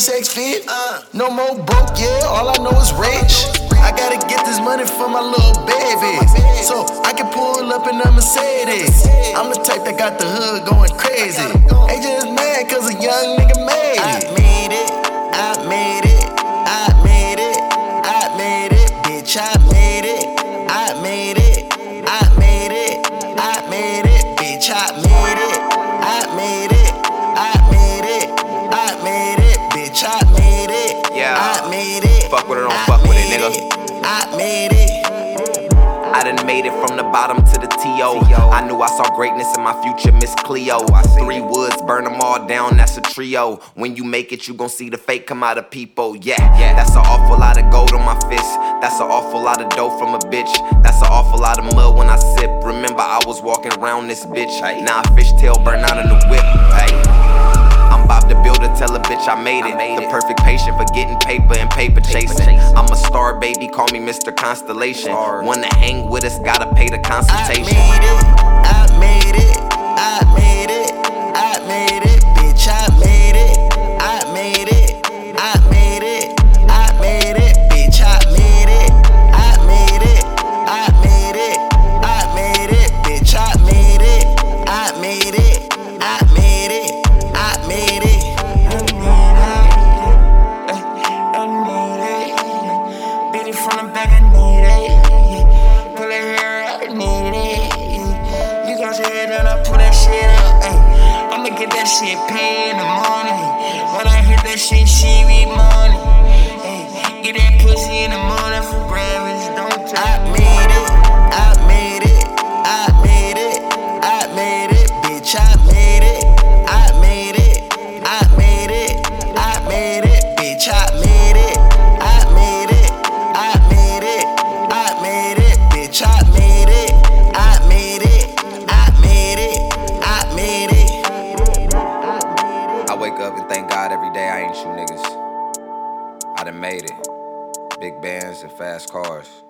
sex fit. No more broke, yeah, all I know is rich. I gotta get this money for my little baby. So I can pull up in a Mercedes. I'm the type that got the hood going crazy. They just mad cause a young nigga made it. I made it, I made it, I made it, I made it, bitch, I made it, nigga. I made it. I done made it from the bottom to the T.O. I knew I saw greatness in my future, Miss Cleo. Oh, Three woods, burn them all down, that's a trio. When you make it, you gon' see the fake come out of people. Yeah, yeah. That's an awful lot of gold on my fist. That's an awful lot of dough from a bitch. That's an awful lot of mud when I sip. Remember, I was walking around this bitch. Now a fishtail burn out in the whip. Hey. I'm Bob the Builder, tell a bitch I made it. the perfect patient for getting paper and paper chasing. I'm a star, baby, call me Mr. Constellation. Wanna hang with us, gotta pay the I consultation. I'ma that shit paid in the morning. When I hit that shit, she be money. Ay. Get that pussy in the morning for breakfast. Don't I tell made it, I made it, I made it, I made it, bitch, I made it, I made it, I made it, I made it, bitch, I made it, I made it, I made it, I made it, bitch, I made it, wake up and thank God every day I ain't you niggas. I done made it. Big bands and fast cars.